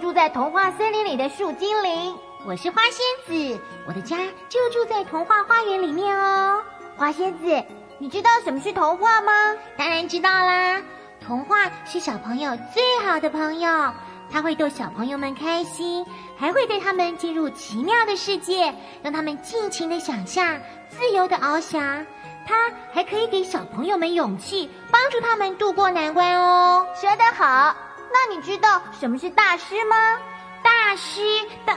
住在童话森林里的树精灵。我是花仙子，我的家就住在童话花园里面哦。花仙子，你知道什么是童话吗？当然知道啦，童话是小朋友最好的朋友，它会逗小朋友们开心，还会带他们进入奇妙的世界，让他们尽情的想象，自由的翱翔。它还可以给小朋友们勇气，帮助他们度过难关哦。说得好，那你知道什么是大师吗？大师大。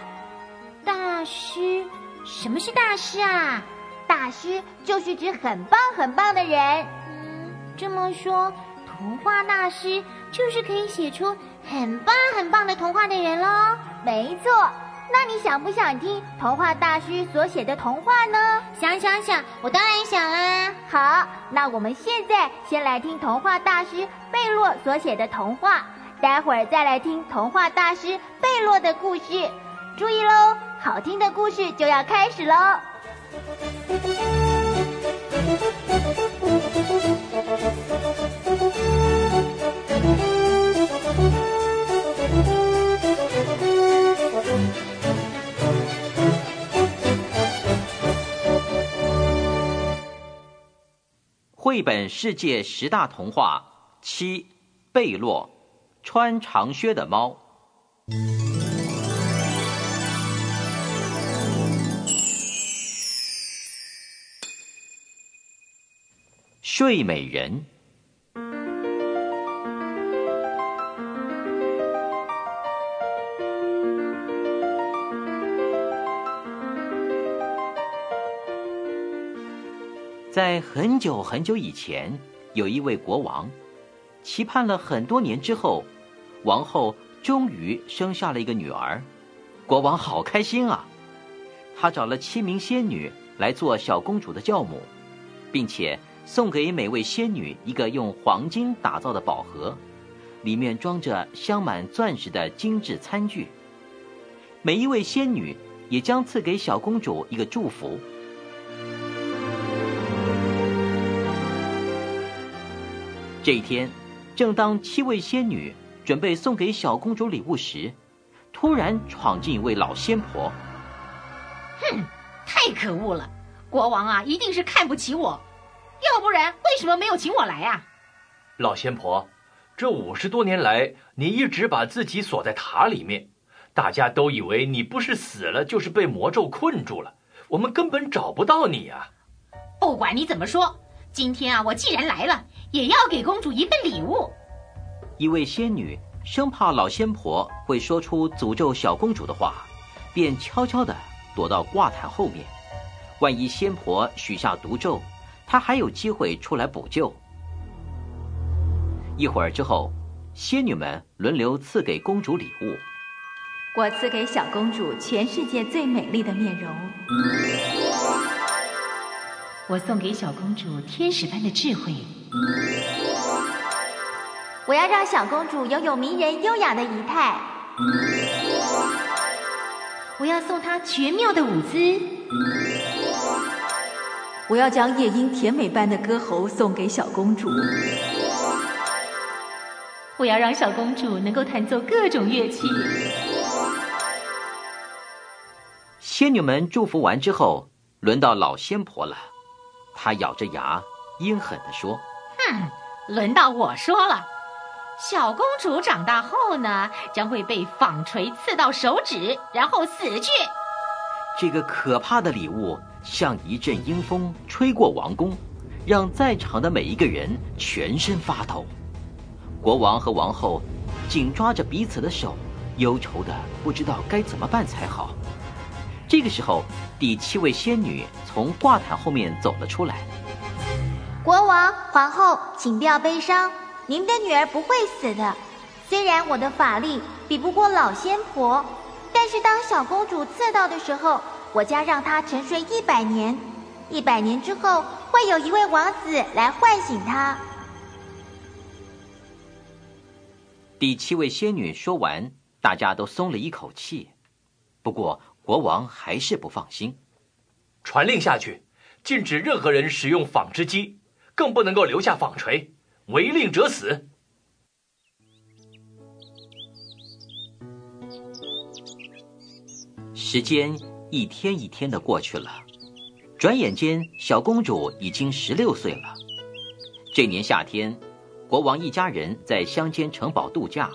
大师，什么是大师啊？大师就是指很棒很棒的人。嗯，这么说，童话大师就是可以写出很棒很棒的童话的人喽？没错。那你想不想听童话大师所写的童话呢？想想想，我当然想啦。好，那我们现在先来听童话大师贝洛所写的童话，待会儿再来听童话大师贝洛的故事。注意喽！好听的故事就要开始喽。绘本世界十大童话七：贝洛，穿长靴的猫。睡美人，在很久很久以前，有一位国王，期盼了很多年之后，王后终于生下了一个女儿，国王好开心啊！他找了七名仙女来做小公主的教母，并且。送给每位仙女一个用黄金打造的宝盒，里面装着镶满钻石的精致餐具。每一位仙女也将赐给小公主一个祝福。这一天，正当七位仙女准备送给小公主礼物时，突然闯进一位老仙婆。哼，太可恶了！国王啊，一定是看不起我。要不然为什么没有请我来呀？老仙婆，这五十多年来，你一直把自己锁在塔里面，大家都以为你不是死了，就是被魔咒困住了，我们根本找不到你啊。不管你怎么说，今天啊，我既然来了，也要给公主一份礼物。一位仙女生怕老仙婆会说出诅咒小公主的话，便悄悄地躲到挂毯后面，万一仙婆许下毒咒。她还有机会出来补救。一会儿之后，仙女们轮流赐给公主礼物。我赐给小公主全世界最美丽的面容。我送给小公主天使般的智慧。我要让小公主拥有迷人优雅的仪态。我要送她绝妙的舞姿。我要将夜莺甜美般的歌喉送给小公主。我要让小公主能够弹奏各种乐器。仙女们祝福完之后，轮到老仙婆了。她咬着牙，阴狠地说：“哼，轮到我说了。小公主长大后呢，将会被纺锤刺到手指，然后死去。这个可怕的礼物。”像一阵阴风吹过王宫，让在场的每一个人全身发抖。国王和王后紧抓着彼此的手，忧愁的不知道该怎么办才好。这个时候，第七位仙女从挂毯后面走了出来。国王、皇后，请不要悲伤，您的女儿不会死的。虽然我的法力比不过老仙婆，但是当小公主刺到的时候。我将让她沉睡一百年，一百年之后会有一位王子来唤醒她。第七位仙女说完，大家都松了一口气。不过国王还是不放心，传令下去，禁止任何人使用纺织机，更不能够留下纺锤，违令者死。时间一天一天的过去了，转眼间，小公主已经十六岁了。这年夏天，国王一家人在乡间城堡度假，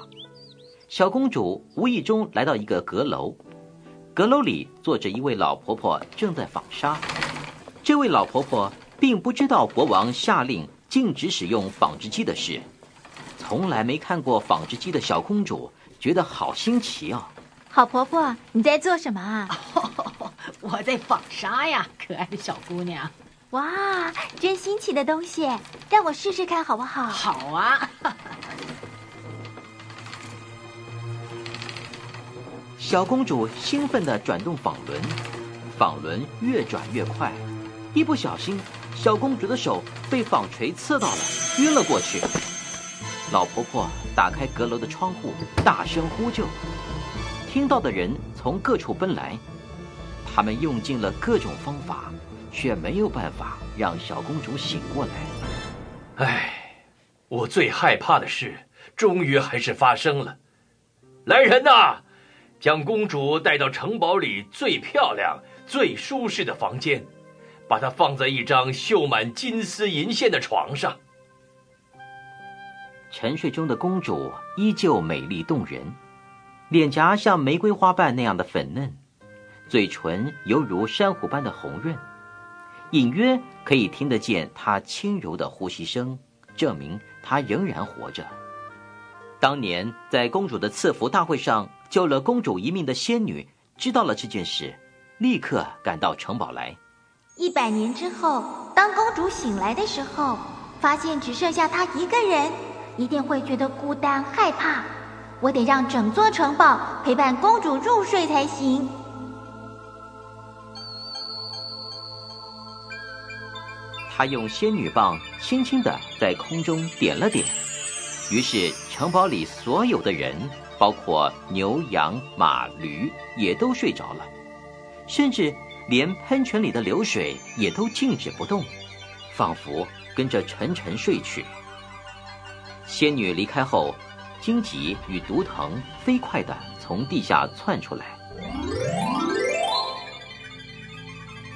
小公主无意中来到一个阁楼，阁楼里坐着一位老婆婆，正在纺纱。这位老婆婆并不知道国王下令禁止使用纺织机的事，从来没看过纺织机的小公主觉得好新奇哦。好婆婆，你在做什么啊？我在纺纱呀，可爱的小姑娘。哇，真新奇的东西，让我试试看好不好？好啊！小公主兴奋地转动纺轮，纺轮越转越快，一不小心，小公主的手被纺锤刺到了，晕了过去。老婆婆打开阁楼的窗户，大声呼救，听到的人从各处奔来，他们用尽了各种方法。却没有办法让小公主醒过来。唉，我最害怕的事，终于还是发生了。来人呐，将公主带到城堡里最漂亮、最舒适的房间，把她放在一张绣满金丝银线的床上。沉睡中的公主依旧美丽动人，脸颊像玫瑰花瓣那样的粉嫩，嘴唇犹如珊瑚般的红润。隐约可以听得见她轻柔的呼吸声，证明她仍然活着。当年在公主的赐福大会上救了公主一命的仙女知道了这件事，立刻赶到城堡来。一百年之后，当公主醒来的时候，发现只剩下她一个人，一定会觉得孤单害怕。我得让整座城堡陪伴公主入睡才行。他用仙女棒轻轻的在空中点了点，于是城堡里所有的人，包括牛羊马驴，也都睡着了，甚至连喷泉里的流水也都静止不动，仿佛跟着沉沉睡去。仙女离开后，荆棘与毒藤飞快地从地下窜出来，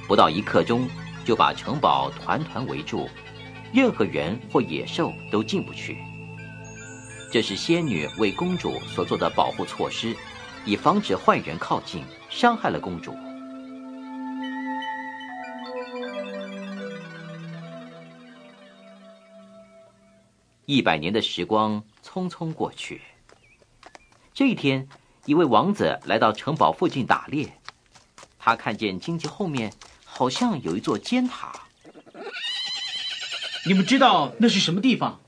不到一刻钟。就把城堡团团围住，任何人或野兽都进不去。这是仙女为公主所做的保护措施，以防止坏人靠近，伤害了公主。一百年的时光匆匆过去。这一天，一位王子来到城堡附近打猎，他看见荆棘后面。好像有一座尖塔。你们知道那是什么地方？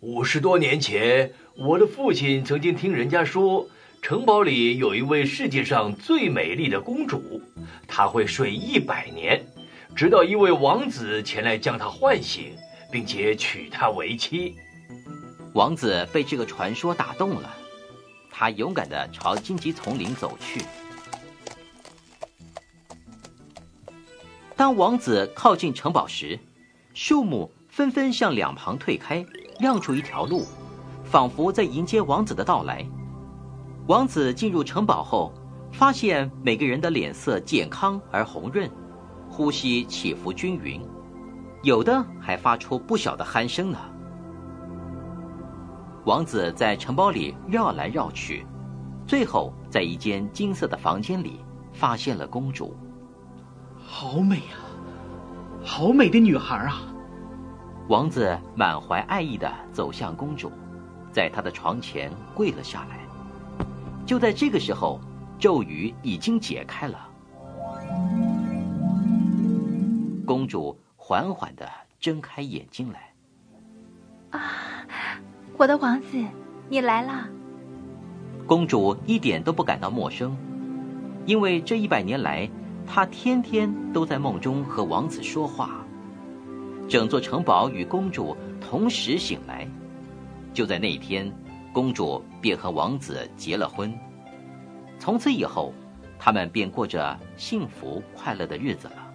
五十多年前，我的父亲曾经听人家说，城堡里有一位世界上最美丽的公主，她会睡一百年，直到一位王子前来将她唤醒，并且娶她为妻。王子被这个传说打动了，他勇敢地朝荆棘丛林走去。当王子靠近城堡时，树木纷纷向两旁退开，亮出一条路，仿佛在迎接王子的到来。王子进入城堡后，发现每个人的脸色健康而红润，呼吸起伏均匀，有的还发出不小的鼾声呢。王子在城堡里绕来绕去，最后在一间金色的房间里发现了公主。好美啊，好美的女孩啊！王子满怀爱意的走向公主，在她的床前跪了下来。就在这个时候，咒语已经解开了，公主缓缓的睁开眼睛来。啊，我的王子，你来了！公主一点都不感到陌生，因为这一百年来。她天天都在梦中和王子说话，整座城堡与公主同时醒来。就在那一天，公主便和王子结了婚。从此以后，他们便过着幸福快乐的日子了。